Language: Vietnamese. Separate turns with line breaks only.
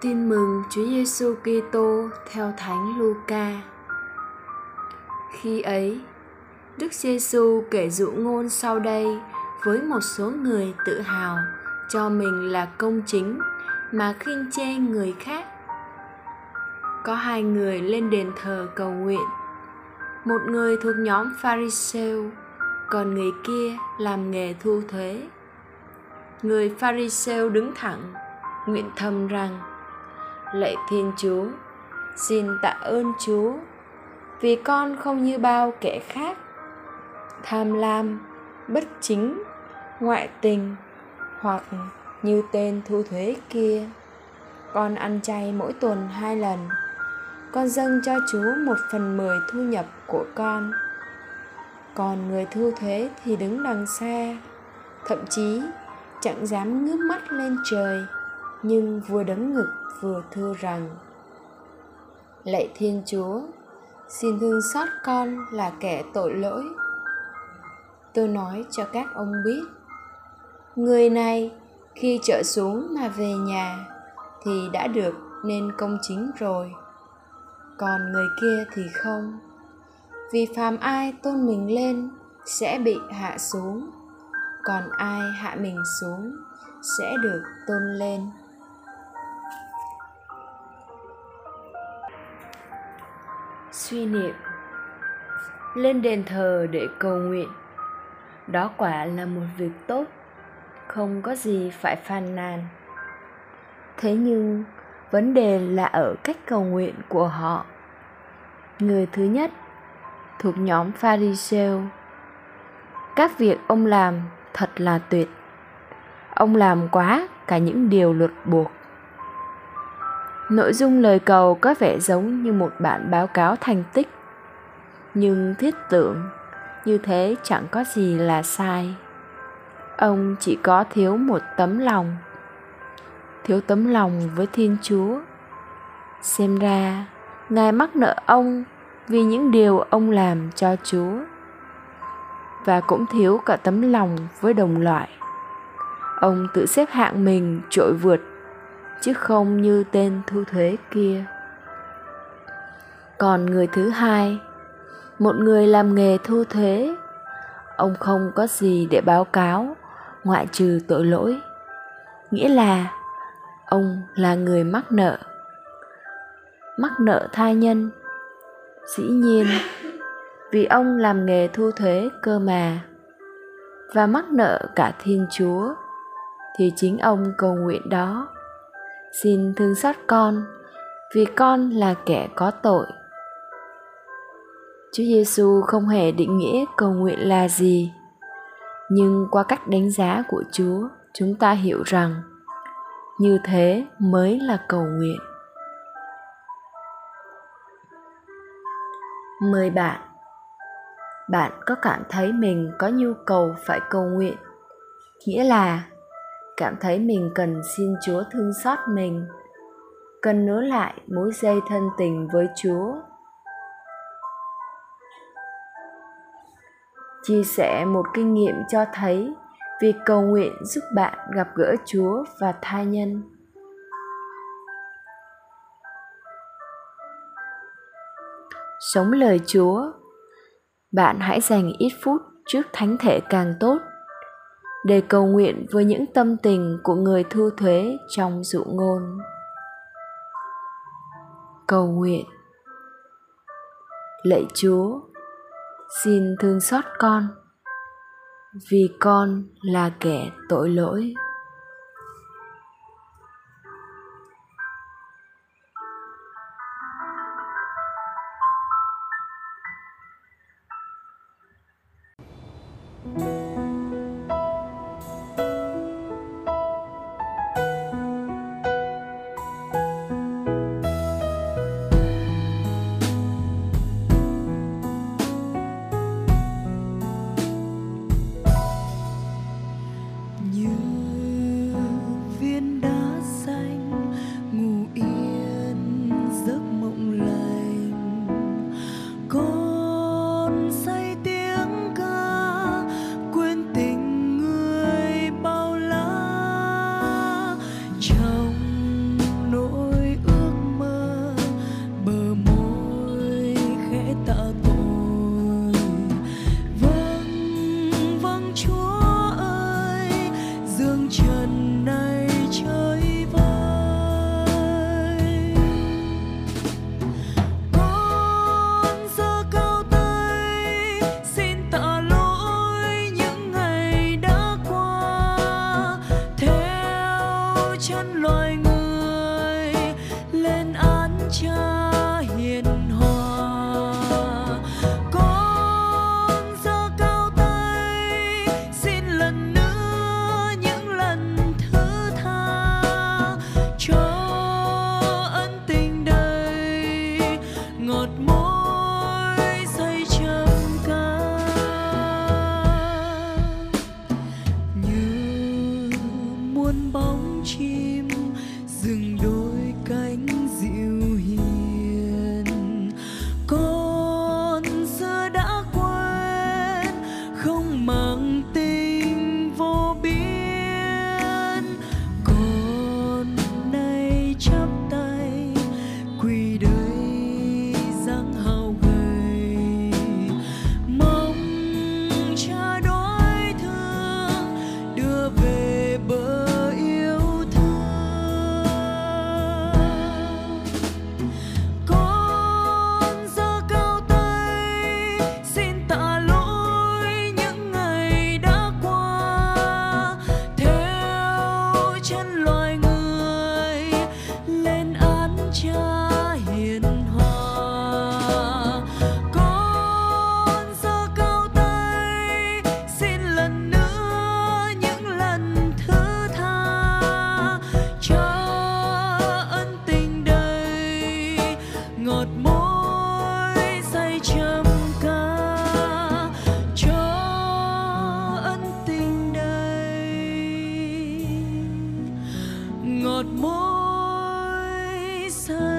Tin mừng Chúa Giêsu Kitô theo Thánh Luca. Khi ấy, Đức Giêsu kể dụ ngôn sau đây với một số người tự hào cho mình là công chính mà khinh chê người khác. Có hai người lên đền thờ cầu nguyện. Một người thuộc nhóm Pharisêu, còn người kia làm nghề thu thuế. Người Pharisêu đứng thẳng, nguyện thầm rằng lạy thiên chúa. Xin tạ ơn chúa, vì con không như bao kẻ khác. Tham lam, bất chính, ngoại tình, hoặc như tên thu thuế kia. Con ăn chay mỗi tuần hai lần. Con dâng cho chúa một phần mười thu nhập của con. Còn người thu thuế thì đứng đằng xa, thậm chí chẳng dám ngước mắt lên trời nhưng vừa đấm ngực vừa thưa rằng, lạy thiên chúa, xin thương xót con là kẻ tội lỗi. Tôi nói cho các ông biết, người này khi trở xuống mà về nhà thì đã được nên công chính rồi. Còn người kia thì không. Vì phàm ai tôn mình lên sẽ bị hạ xuống, còn ai hạ mình xuống sẽ được tôn lên. Suy niệm, lên đền thờ để cầu nguyện. Đó quả là một việc tốt, không có gì phải phàn nàn. Thế nhưng, vấn đề là ở cách cầu nguyện của họ. Người thứ nhất, thuộc nhóm pharisêu. Các việc ông làm thật là tuyệt. Ông làm quá cả những điều luật buộc nội dung lời cầu có vẻ giống như một bản báo cáo thành tích. Nhưng thiết tưởng như thế chẳng có gì là sai. Ông chỉ có thiếu một tấm lòng. Thiếu tấm lòng với thiên chúa. Xem ra, ngài mắc nợ ông vì những điều ông làm cho chúa. Và cũng thiếu cả tấm lòng với đồng loại. Ông tự xếp hạng mình trội vượt chứ không như tên thu thuế kia. Còn người thứ hai, một người làm nghề thu thuế. Ông không có gì để báo cáo, ngoại trừ tội lỗi. Nghĩa là ông là người mắc nợ. Mắc nợ tha nhân. Dĩ nhiên, vì ông làm nghề thu thuế cơ mà. Và mắc nợ cả thiên chúa, thì chính ông cầu nguyện đó xin thương xót con vì con là kẻ có tội Chúa Giêsu không hề định nghĩa cầu nguyện là gì, nhưng qua cách đánh giá của Chúa, chúng ta hiểu rằng như thế mới là cầu nguyện. Mời bạn Bạn có cảm thấy mình có nhu cầu phải cầu nguyện, nghĩa là cảm thấy mình cần xin Chúa thương xót mình, cần nối lại mối dây thân tình với Chúa. Chia sẻ một kinh nghiệm cho thấy việc cầu nguyện giúp bạn gặp gỡ Chúa và tha nhân. Sống lời Chúa Bạn hãy dành ít phút trước thánh thể càng tốt để cầu nguyện với những tâm tình của người thu thuế trong dụ ngôn. Cầu nguyện. Lạy chúa, xin thương xót con, vì con là kẻ tội lỗi. một
mối rơi